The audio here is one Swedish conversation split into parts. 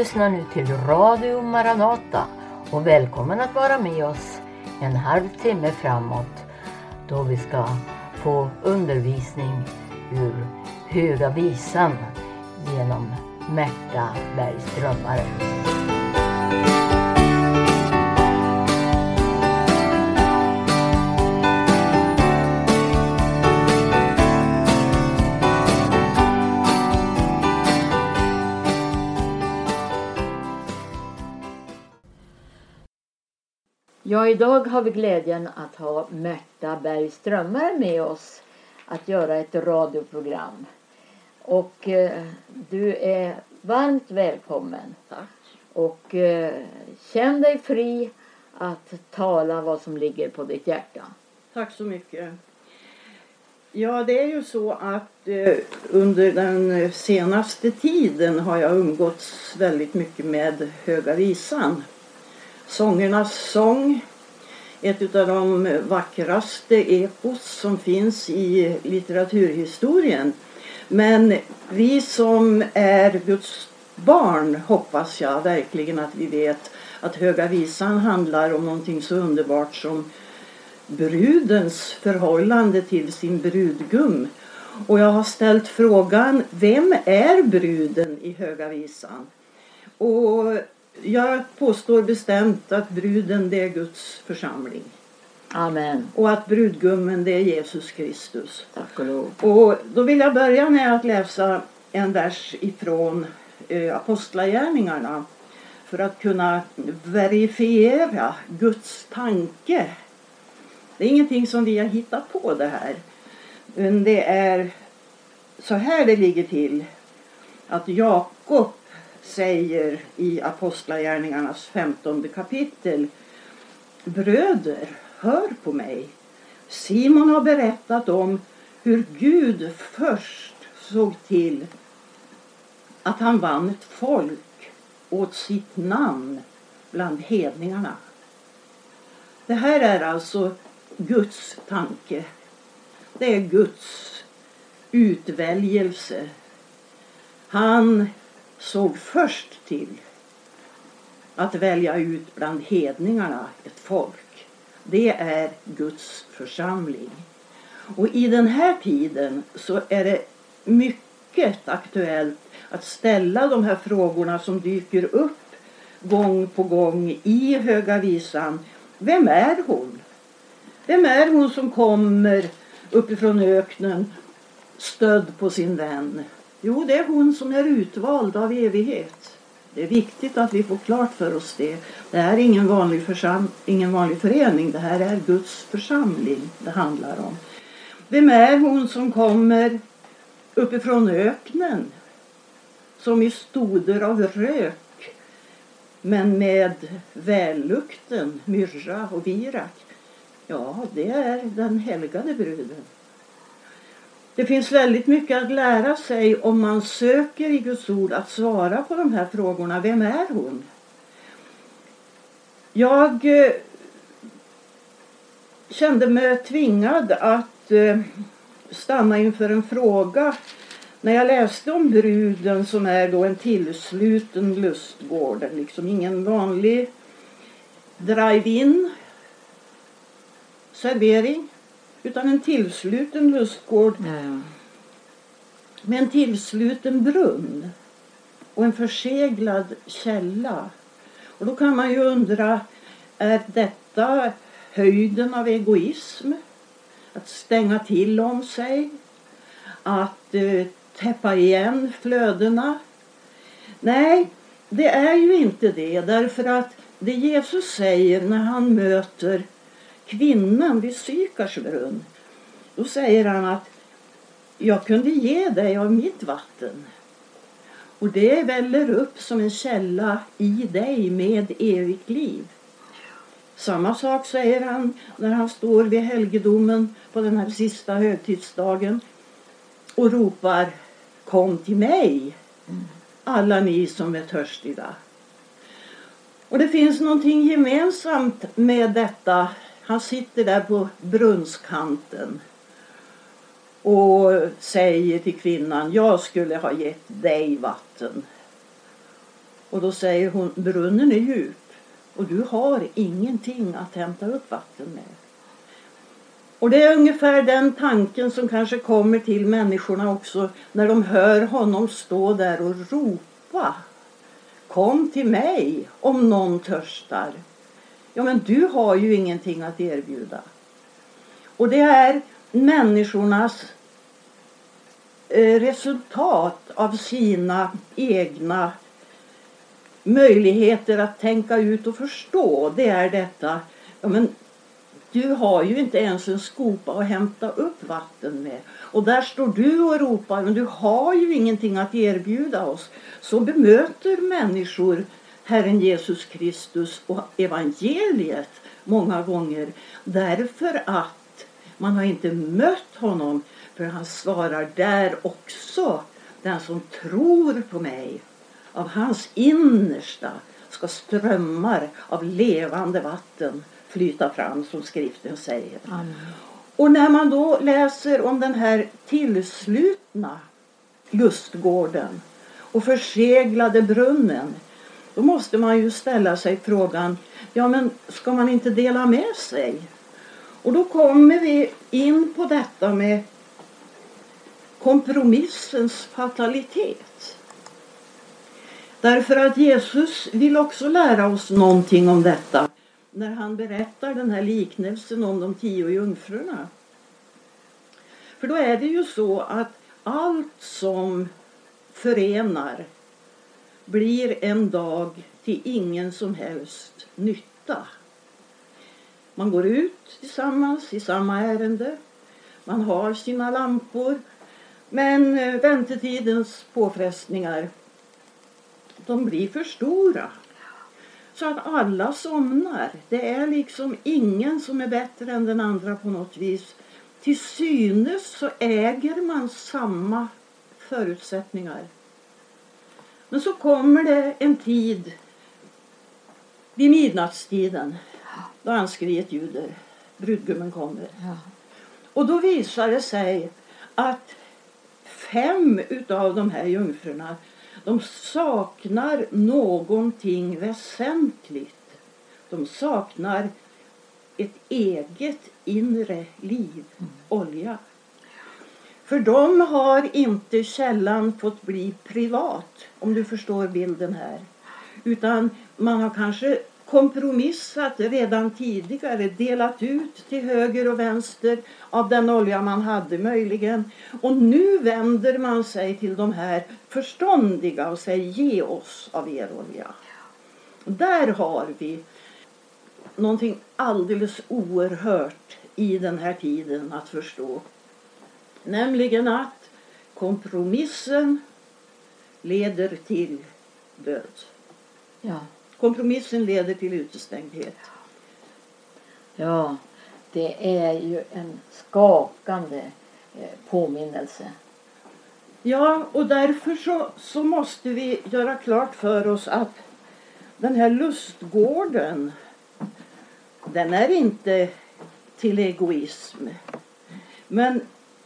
lyssnar nu till Radio Maranata och välkommen att vara med oss en halvtimme framåt då vi ska få undervisning ur Höga Visan genom Märta Bergströmare. Ja, idag har vi glädjen att ha Märta Bergströmmare med oss att göra ett radioprogram. Och eh, du är varmt välkommen. Tack. Och eh, känn dig fri att tala vad som ligger på ditt hjärta. Tack så mycket. Ja, det är ju så att eh, under den senaste tiden har jag umgåtts väldigt mycket med Höga Visan. Sångernas sång. Ett av de vackraste epos som finns i litteraturhistorien. Men vi som är Guds barn hoppas jag verkligen att vi vet att Höga Visan handlar om någonting så underbart som brudens förhållande till sin brudgum. Och jag har ställt frågan, vem är bruden i Höga Visan? Och jag påstår bestämt att bruden det är Guds församling. Amen. Och att brudgummen det är Jesus Kristus. Tack och lov. Och då vill jag börja med att läsa en vers ifrån eh, Apostlagärningarna. För att kunna verifiera Guds tanke. Det är ingenting som vi har hittat på det här. Men det är så här det ligger till. Att Jakob säger i Apostlagärningarnas femtonde kapitel. Bröder, hör på mig. Simon har berättat om hur Gud först såg till att han vann ett folk åt sitt namn bland hedningarna. Det här är alltså Guds tanke. Det är Guds utväljelse. Han såg först till att välja ut bland hedningarna ett folk. Det är Guds församling. Och i den här tiden så är det mycket aktuellt att ställa de här frågorna som dyker upp gång på gång i Höga Visan. Vem är hon? Vem är hon som kommer uppifrån öknen stödd på sin vän? Jo, det är hon som är utvald av evighet. Det är viktigt att vi får klart för oss det. Det här är ingen vanlig, försam ingen vanlig förening. Det här är Guds församling det handlar om. Vem är hon som kommer uppifrån öknen? Som i stoder av rök men med vällukten, myrra och virak. Ja, det är den helgade bruden. Det finns väldigt mycket att lära sig om man söker i Guds ord att svara på de här frågorna. Vem är hon? Jag eh, kände mig tvingad att eh, stanna inför en fråga när jag läste om bruden som är då en tillsluten lustgård, liksom ingen vanlig drive-in servering utan en tillsluten lustgård Ja. med en tillsluten brunn och en förseglad källa. Och då kan man ju undra, är detta höjden av egoism? Att stänga till om sig? Att eh, täppa igen flödena? Nej, det är ju inte det. Därför att det Jesus säger när han möter kvinnan vid Sykars brunn. Då säger han att jag kunde ge dig av mitt vatten. Och det väller upp som en källa i dig med evigt liv. Samma sak säger han när han står vid helgedomen på den här sista högtidsdagen och ropar Kom till mig, alla ni som är törstiga. Och det finns någonting gemensamt med detta. Han sitter där på brunnskanten och säger till kvinnan, jag skulle ha gett dig vatten. Och då säger hon, brunnen är djup och du har ingenting att hämta upp vatten med. Och det är ungefär den tanken som kanske kommer till människorna också när de hör honom stå där och ropa. Kom till mig om någon törstar. Ja, men du har ju ingenting att erbjuda. Och det är människornas eh, resultat av sina egna möjligheter att tänka ut och förstå. Det är detta. Ja, men du har ju inte ens en skopa att hämta upp vatten med. Och där står du och ropar, men du har ju ingenting att erbjuda oss. Så bemöter människor Herren Jesus Kristus och evangeliet många gånger därför att man har inte mött honom för han svarar där också den som tror på mig av hans innersta ska strömmar av levande vatten flyta fram som skriften säger. Amen. Och när man då läser om den här tillslutna lustgården och förseglade brunnen då måste man ju ställa sig frågan, ja men ska man inte dela med sig? Och då kommer vi in på detta med kompromissens fatalitet. Därför att Jesus vill också lära oss någonting om detta när han berättar den här liknelsen om de tio jungfrurna. För då är det ju så att allt som förenar blir en dag till ingen som helst nytta. Man går ut tillsammans i samma ärende. Man har sina lampor. Men eh, väntetidens påfrestningar de blir för stora. Så att alla somnar. Det är liksom ingen som är bättre än den andra på något vis. Till synes så äger man samma förutsättningar. Men så kommer det en tid vid midnattstiden då anskriet ljuder. Brudgummen kommer. Ja. Och då visar det sig att fem utav de här jungfrurna de saknar någonting väsentligt. De saknar ett eget inre liv, olja. För de har inte källan fått bli privat, om du förstår bilden här. Utan man har kanske kompromissat redan tidigare, delat ut till höger och vänster av den olja man hade möjligen. Och nu vänder man sig till de här förståndiga och säger ge oss av er olja. Där har vi någonting alldeles oerhört i den här tiden att förstå. Nämligen att kompromissen leder till död. Ja. Kompromissen leder till utestängdhet. ja, det är ju en skakande eh, påminnelse. Ja, och därför så, så måste vi göra klart för oss att den här lustgården den är inte till egoism. Men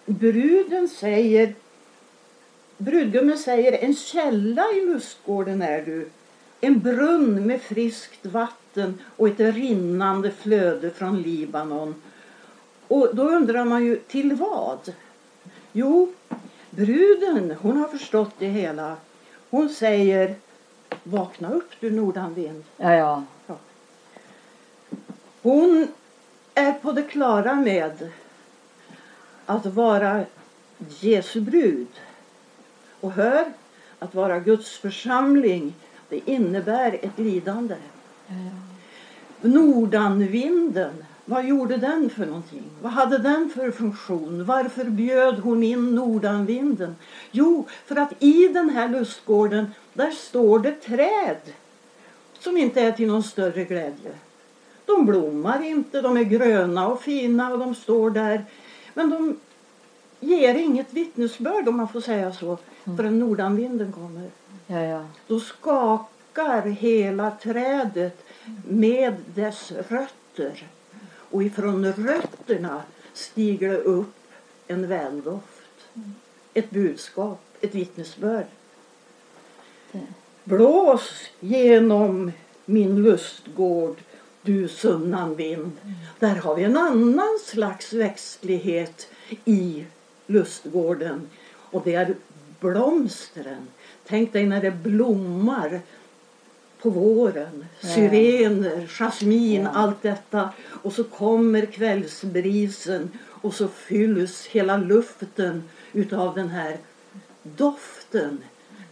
bruden säger brudgummen säger en källa i lustgården är du en brunn med friskt vatten och ett rinnande flöde från Libanon. Och då undrar man ju till vad? Jo, bruden hon har förstått det hela. Hon säger Vakna upp du nordanvind. Ja, ja. Hon är på det klara med att vara Jesu brud. Och hör, att vara Guds församling det innebär ett lidande. Nordanvinden, vad gjorde den för någonting? Vad hade den för funktion? Varför bjöd hon in nordanvinden? Jo, för att i den här lustgården där står det träd som inte är till någon större glädje. De blommar inte, de är gröna och fina och de står där. Men de ger inget vittnesbörd om man får säga så förrän nordanvinden kommer. ja, ja. Då skakar hela trädet med dess rötter. Och ifrån rötterna stiger det upp en väldoft. Ett budskap, ett vittnesbörd. Det. Blås genom min lustgård du sunnan vind. Där har vi en annan slags växtlighet i lustgården. Och det är blomstren. Tänk dig när det blommar på våren. Syrener, jasmin, Ja. allt detta. Och så kommer kvällsbrisen och så fylls hela luften utav den här doften.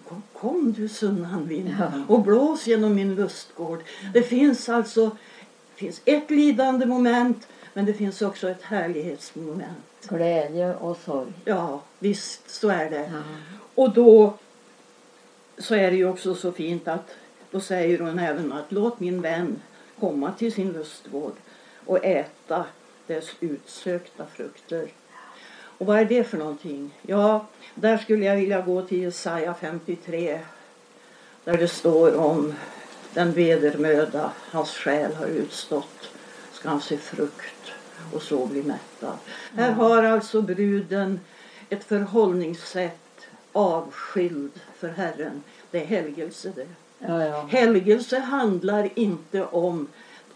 Kom, kom du sunnan vind Ja. och blås genom min lustgård. Det finns alltså finns ett lidande moment men det finns också ett härlighetsmoment. Glädje och sorg. Ja, visst så är det. Ja. Och då så är det ju också så fint att då säger hon även att låt min vän komma till sin lustgård och äta dess utsökta frukter. Och vad är det för någonting? Ja, där skulle jag vilja gå till Jesaja 53 där det står om den vedermöda hans själ har utstått ska han se frukt och så bli mättad. Här har alltså bruden ett förhållningssätt avskild för Herren. Det är helgelse det. Ja, ja. Helgelse handlar inte om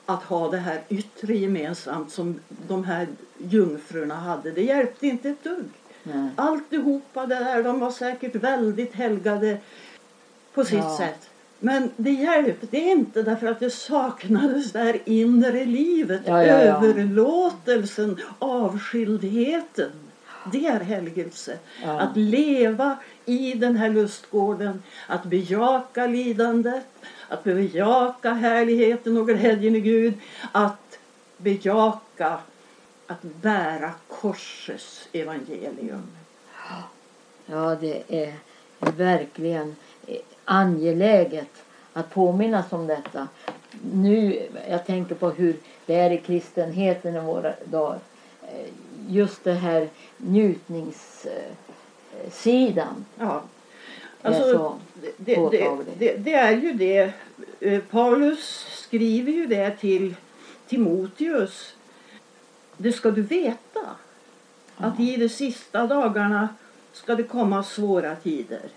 att ha det här yttre gemensamt som de här jungfrurna hade. Det hjälpte inte ett dugg. Nej. Alltihopa det där, de var säkert väldigt helgade på sitt Ja. sätt. Men det hjälpte inte därför att det saknades det här inre livet, Ja, ja, ja. överlåtelsen, avskildheten. Det är helgelse. Att leva i den här lustgården, att bejaka lidandet, att bejaka härligheten och glädjen i Gud, att bejaka att bära korsets evangelium. Ja, det är verkligen angeläget att påminnas om detta. Nu, jag tänker på hur det är i kristenheten i våra dagar. Just det här njutningssidan Ja. Alltså, så det, det, det, det är ju det. eh, Paulus skriver ju det till Timoteus. Det ska du veta. Att i de sista dagarna ska det komma svåra tider.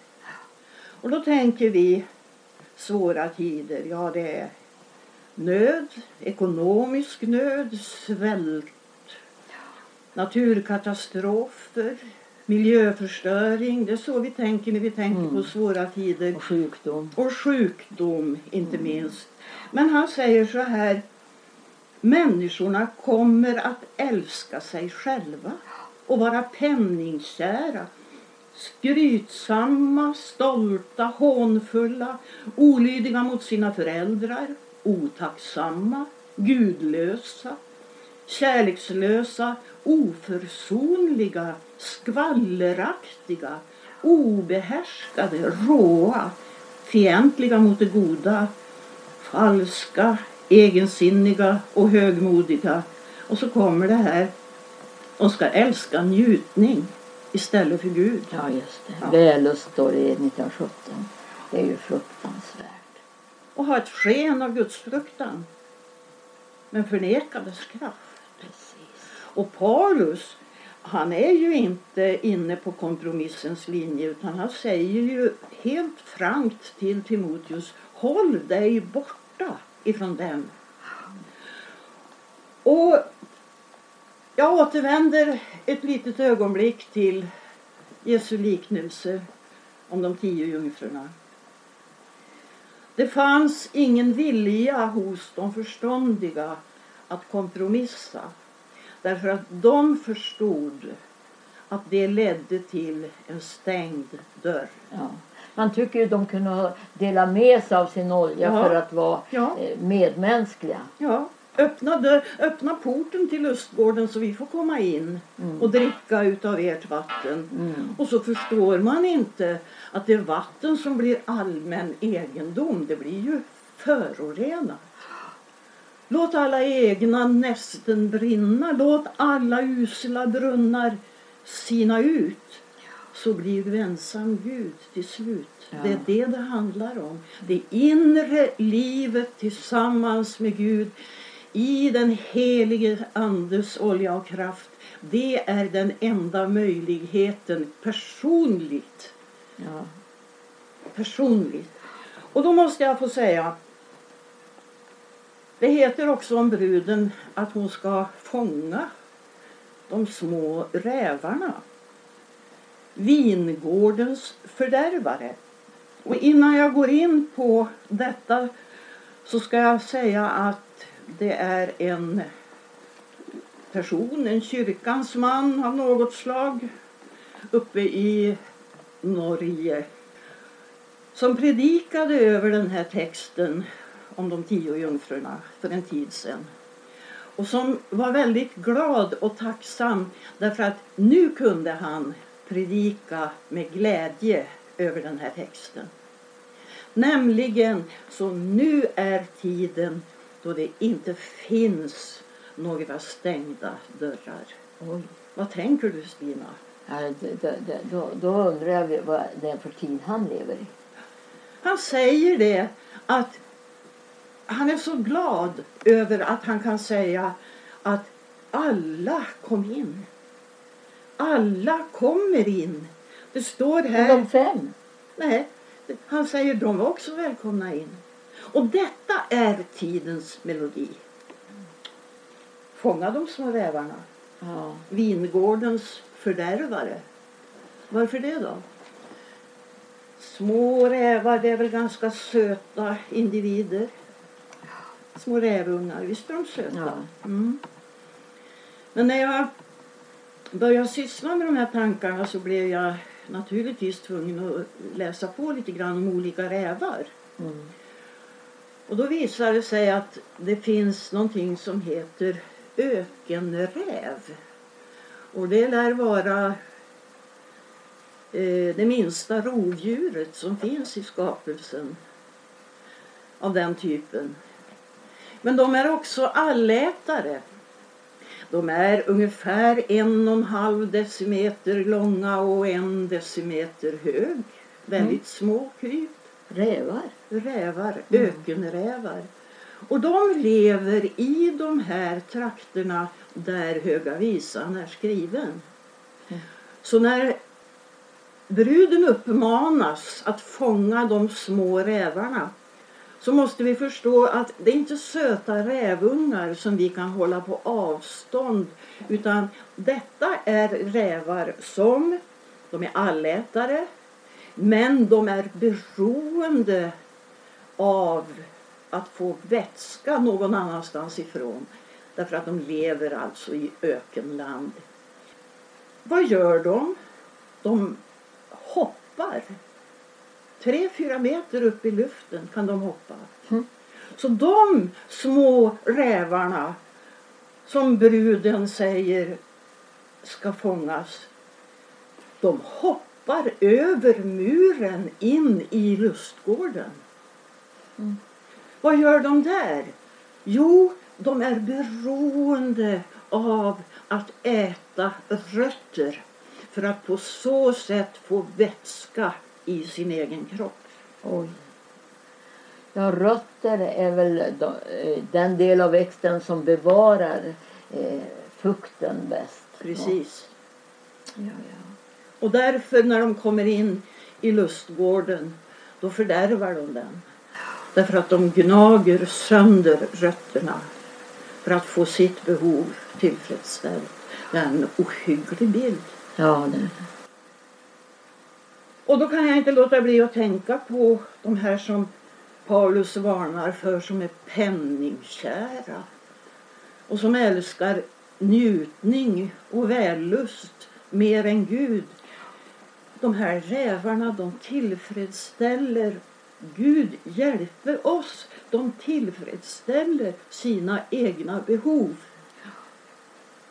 Och då tänker vi svåra tider. Ja, det är nöd, ekonomisk nöd, svält, naturkatastrofer, miljöförstöring. Det är så vi tänker när vi tänker Mm. på svåra tider. och sjukdom. Och sjukdom, inte minst. Men han säger så här. Människorna kommer att älska sig själva och vara penningkära. Skrytsamma, stolta, hånfulla, olydiga mot sina föräldrar, otacksamma, gudlösa, kärlekslösa, oförsonliga, skvalleraktiga, obehärskade, råa, fientliga mot det goda, falska, egensinniga och högmodiga. Och så kommer det här, de ska älska njutning istället för Gud. Ja, just det. Ja. Vällust står det i 1917. Det är ju fruktansvärt. Och ha ett sken av Guds fruktan. Men förneka dess kraft. Precis. Och Paulus, han är ju inte inne på kompromissens linje utan han säger ju helt frankt till Timoteus, håll dig borta ifrån dem. Och jag återvänder ett litet ögonblick till Jesu liknelse om de tio jungfrurna. Det fanns ingen vilja hos de förståndiga att kompromissa. Därför att de förstod att det ledde till en stängd dörr. Ja. Man tycker ju de kunde ha delat med sig av sin olja Ja. för att vara Ja. eh, medmänskliga. Ja, öppna, dörr, öppna porten till lustgården så vi får komma in Mm. och dricka utav ert vatten. Mm. Och så förstår man inte att det vatten som blir allmän egendom, det blir ju förorenat. Låt alla egna nästen brinna, låt alla usla brunnar sina ut. Så blir du ensam Gud till slut. Ja. Det är det det handlar om. Det inre livet tillsammans med Gud i den helige Andes olja och kraft. Det är den enda möjligheten personligt Ja. personligt. Och då måste jag få säga. Det heter också om bruden att hon ska fånga de små rävarna. Vingårdens fördärvare. Och innan jag går in på detta så ska jag säga att det är en person, en kyrkans man av något slag uppe i Norge som predikade över den här texten om de tio jungfrurna för en tid sedan. Och som var väldigt glad och tacksam därför att nu kunde han predika med glädje över den här texten. Nämligen, så nu är tiden då det inte finns några stängda dörrar. Oj. Vad tänker du Stina? Ja, det, då, då undrar jag vad det är för tid han lever i. Han säger det att han är så glad över att han kan säga att alla kom in. Alla kommer in. Det står Men här. de fem? Nej, han säger de var också välkomna in. Och detta är tidens melodi. Fånga de små rävarna. Ja. Vingårdens fördärvare. Varför det då? Små rävar, det är väl ganska söta individer. Små rävungar, visst är de söta? Ja. Mm. Men när jag började syssla med de här tankarna så blev jag naturligtvis tvungen att läsa på lite grann om olika rävar. Mm. Och då visar det sig att det finns någonting som heter ökenräv. Och det lär vara eh, det minsta rovdjuret som finns i skapelsen av den typen. Men de är också allätare. De är ungefär en och en halv decimeter långa och en decimeter hög. Väldigt små kryp Rävar? rävar, ökenrävar. Och de lever i de här trakterna där Höga visan är skriven. Mm. Så när bruden uppmanas att fånga de små rävarna så måste vi förstå att det är inte söta rävungar som vi kan hålla på avstånd utan detta är rävar som, de är allätare, men de är beroende av att få vätska någon annanstans ifrån. Därför att de lever alltså i ökenland. Vad gör de? De hoppar. Tre, fyra meter upp i luften kan de hoppa. Mm. Så de små rävarna som bruden säger ska fångas, de hoppar över muren in i lustgården. Mm. Vad gör de där? Jo, de är beroende av att äta rötter för att på så sätt få vätska i sin egen kropp. Oj. Ja, rötter är väl eh, den del av växten som bevarar eh, fukten bäst. Precis. Ja, ja. Och därför när de kommer in i lustgården då fördärvar de den. Därför att de gnager sönder rötterna för att få sitt behov tillfredsställt. Det är en ohygglig bild. ja det, Och då kan jag inte låta bli att tänka på de här som Paulus varnar för som är penningkära och som älskar njutning och vällust mer än Gud. De här rävarna de tillfredsställer Gud hjälper oss. De tillfredsställer sina egna behov.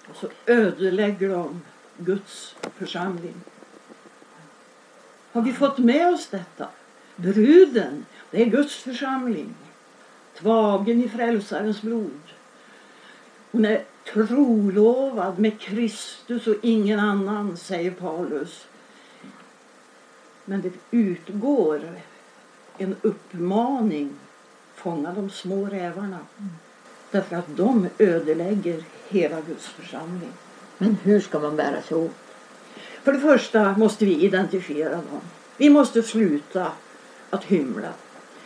Och så ödelägger de Guds församling. Har vi fått med oss detta? Bruden, det är Guds församling. Tvagen i frälsarens blod. Hon är trolovad med Kristus och ingen annan, säger Paulus. Men det utgår en uppmaning. Fånga de små rävarna. Därför att de ödelägger hela Guds församling. Men hur ska man bära sig åt? För det första måste vi identifiera dem. Vi måste sluta att hymla.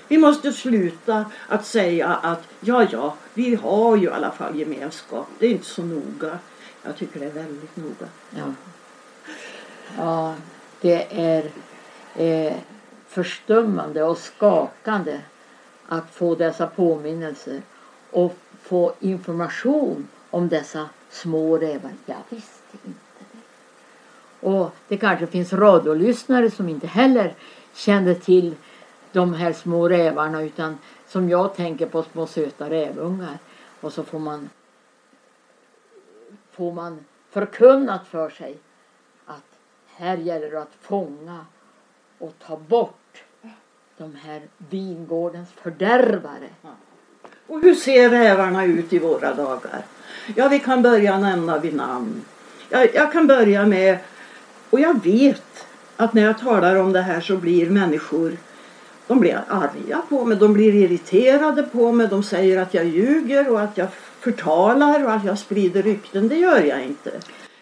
Vi måste sluta att säga att ja, ja, vi har ju i alla fall gemenskap. Det är inte så noga. Jag tycker det är väldigt noga. Ja, ja det är eh, förstummande och skakande att få dessa påminnelser och få information om dessa små rävar. Jag visste inte det. Och det kanske finns radiolyssnare som inte heller kände till de här små rävarna utan som jag tänker på små söta rävungar. Och så får man får man förkunnat för sig att här gäller det att fånga och ta bort de här vingårdens fördärvare. Och hur ser rävarna ut i våra dagar? Ja, vi kan börja nämna vid namn. Jag, jag kan börja med, och jag vet att när jag talar om det här så blir människor de blir arga på mig, de blir irriterade på mig, de säger att jag ljuger och att jag förtalar och att jag sprider rykten. Det gör jag inte.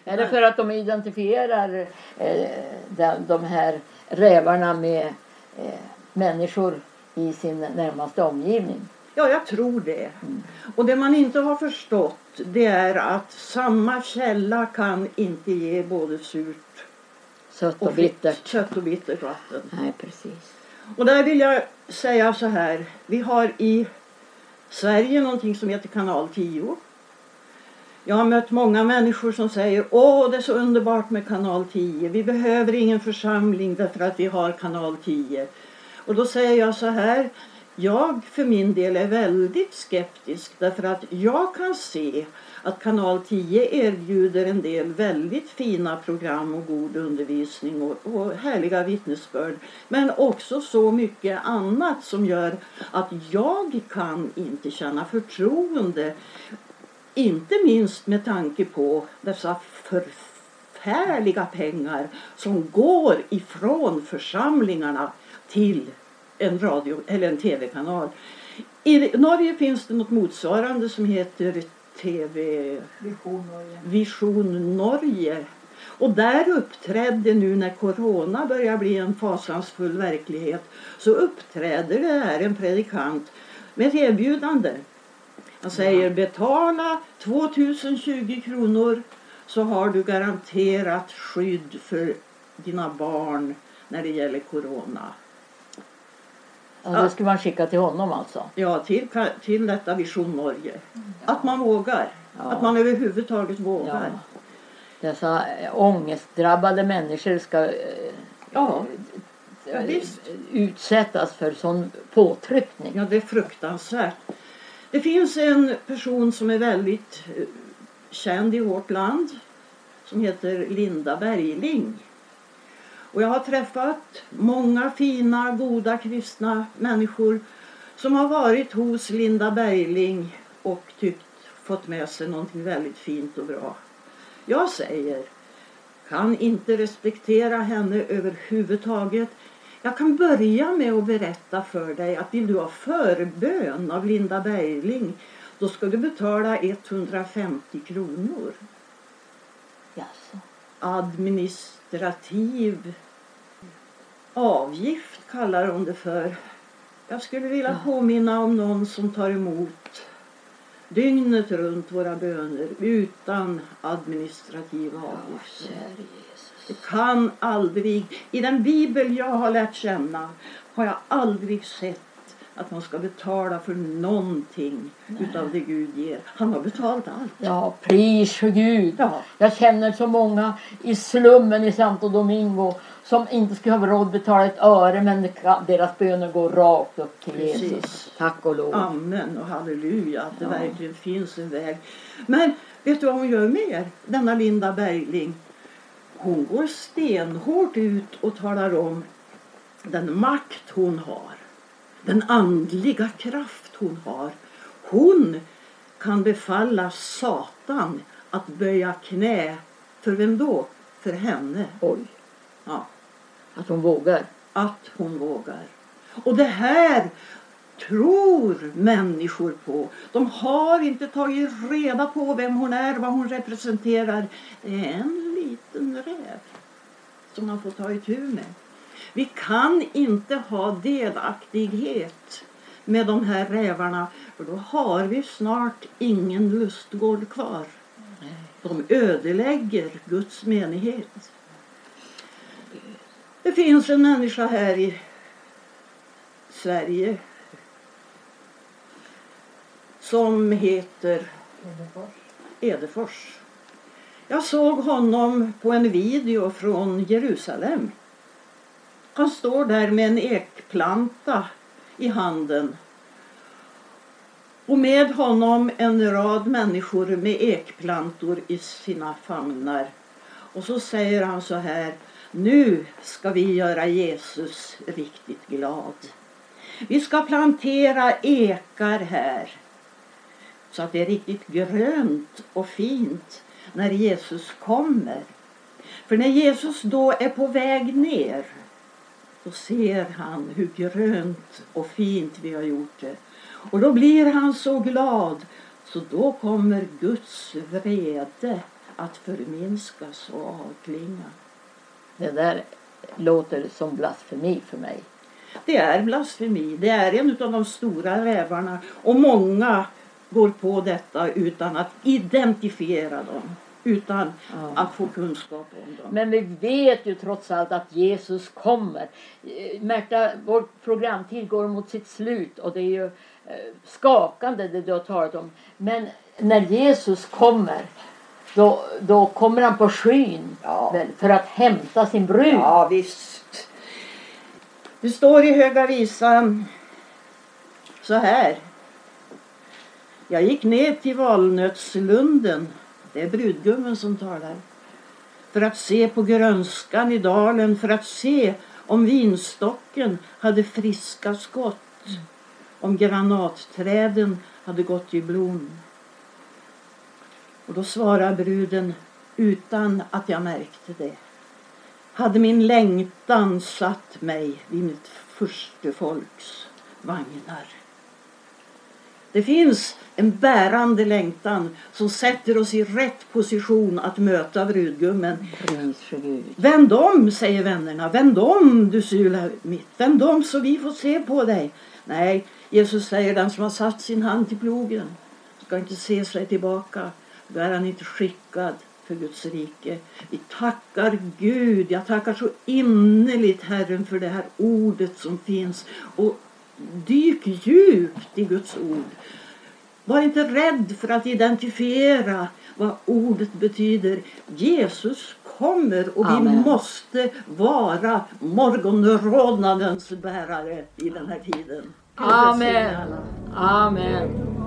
Är det för att de identifierar eh, de, de här rävarna med eh, människor i sin närmaste omgivning? Ja, jag tror det. Mm. Och det man inte har förstått det är att samma källa kan inte ge både surt Sött och, och bittert. Sött och bittert vatten. Nej, precis. Och där vill jag säga så här. Vi har i Sverige någonting som heter kanal 10. Jag har mött många människor som säger åh det är så underbart med kanal 10. Vi behöver ingen församling därför att vi har kanal 10. Och då säger jag så här. Jag för min del är väldigt skeptisk därför att jag kan se att kanal 10 erbjuder en del väldigt fina program och god undervisning och, och härliga vittnesbörd. Men också så mycket annat som gör att jag kan inte känna förtroende. Inte minst med tanke på dessa förfärliga pengar som går ifrån församlingarna till en radio eller en tv-kanal. I Norge finns det något motsvarande som heter TV Vision Norge. Vision Norge. Och där uppträdde nu när corona börjar bli en fasansfull verklighet så uppträder det här en predikant med ett erbjudande. Han säger betala 2020 kronor så har du garanterat skydd för dina barn när det gäller corona. Ja, det skulle man skicka till honom alltså? Ja, till, till detta Vision Norge. Ja. Att man vågar. Ja. Att man överhuvudtaget vågar. Ja. Dessa ångestdrabbade människor ska eh, ja. Ja, utsättas för sån påtryckning. Ja, det är fruktansvärt. Det finns en person som är väldigt eh, känd i vårt land som heter Linda Bergling. Och jag har träffat många fina, goda kristna människor som har varit hos Linda Bergling och tyckt, fått med sig någonting väldigt fint och bra. Jag säger, kan inte respektera henne överhuvudtaget. Jag kan börja med att berätta för dig att vill du ha förbön av Linda Bergling då ska du betala 150 kronor. Jaså. Administ administrativ avgift kallar hon det för. Jag skulle vilja påminna om någon som tar emot dygnet runt våra böner utan administrativ avgift. Det kan aldrig, i den bibel jag har lärt känna har jag aldrig sett att man ska betala för någonting Nej. utav det Gud ger. Han har betalat allt. Ja, pris för Gud. Ja. Jag känner så många i slummen i Santo Domingo som inte skulle ha råd att betala ett öre men deras böner går rakt upp till Precis. Jesus. Tack och lov. Amen och halleluja att det ja. verkligen finns en väg. Men vet du vad hon gör mer? Denna Linda Bergling. Hon går stenhårt ut och talar om den makt hon har den andliga kraft hon har. Hon kan befalla Satan att böja knä. För vem då? För henne. Oj. Ja. Att hon vågar. Att hon vågar. Och det här tror människor på. De har inte tagit reda på vem hon är, vad hon representerar. Det är en liten räv som man får ta itu med. Vi kan inte ha delaktighet med de här rävarna för då har vi snart ingen lustgård kvar. De ödelägger Guds menighet. Det finns en människa här i Sverige som heter Edefors. Jag såg honom på en video från Jerusalem. Han står där med en ekplanta i handen. Och med honom en rad människor med ekplantor i sina famnar. Och så säger han så här. Nu ska vi göra Jesus riktigt glad. Vi ska plantera ekar här så att det är riktigt grönt och fint när Jesus kommer. För när Jesus då är på väg ner då ser han hur grönt och fint vi har gjort det. Och då blir han så glad så då kommer Guds vrede att förminskas och avklinga. Det där låter som blasfemi för mig. Det är blasfemi. Det är en av de stora rävarna och många går på detta utan att identifiera dem. Utan Ja. att få kunskap om dem. Men vi vet ju trots allt att Jesus kommer. Märta, vår programtid går mot sitt slut och det är ju eh, skakande det du har talat om. Men när Jesus kommer då, då kommer han på skyn Ja. väl, för att hämta sin brud. Ja, visst. Det står i Höga Visan så här. Jag gick ner till Valnötslunden, det är brudgummen som talar, för att se på grönskan i dalen, för att se om vinstocken hade friska skott, om granatträden hade gått i blom. Och då svarar bruden utan att jag märkte det hade min längtan satt mig vid mitt furstefolks vagnar. Det finns en bärande längtan som sätter oss i rätt position att möta brudgummen. Vänd om, säger vännerna. Vänd om, du sula mitt. Vänd om så vi får se på dig. Nej, Jesus säger den som har satt sin hand till plogen ska inte se sig tillbaka. Då är han inte skickad för Guds rike. Vi tackar Gud. Jag tackar så innerligt Herren för det här ordet som finns. Och dyk djupt i Guds ord. Var inte rädd för att identifiera vad ordet betyder. Jesus kommer och vi Amen. måste vara morgonrodnadens bärare i den här tiden. Amen. Amen.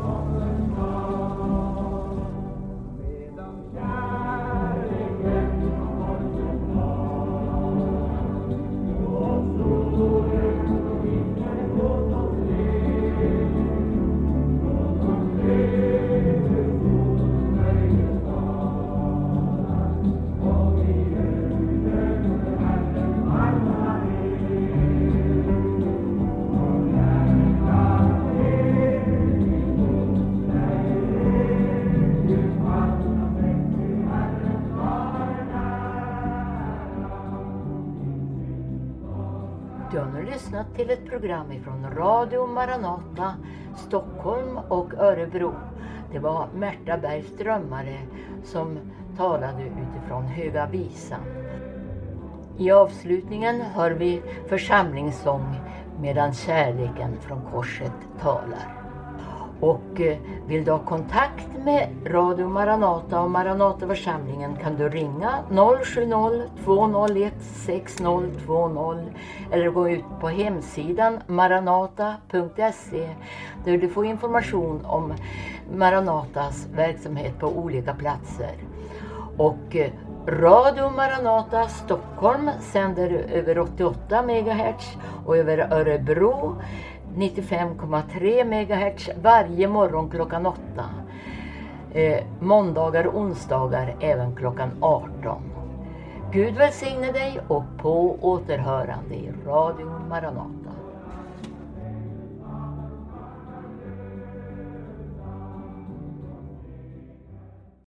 Program ifrån Radio Maranata, Stockholm och Örebro. Det var Märta Bergs drömmare som talade utifrån Höga Visan. I avslutningen hör vi församlingssång Medan kärleken från korset talar. Och eh, vill du ha kontakt med Radio Maranata och Maranataförsamlingen kan du ringa 070-201 6020 eller gå ut på hemsidan maranata.se där du får information om Maranatas verksamhet på olika platser. Och eh, Radio Maranata Stockholm sänder över 88 MHz och över Örebro 95,3 MHz varje morgon klockan 8. Eh, måndagar och onsdagar även klockan 18. Gud välsigne dig och på återhörande i Radio Maranata.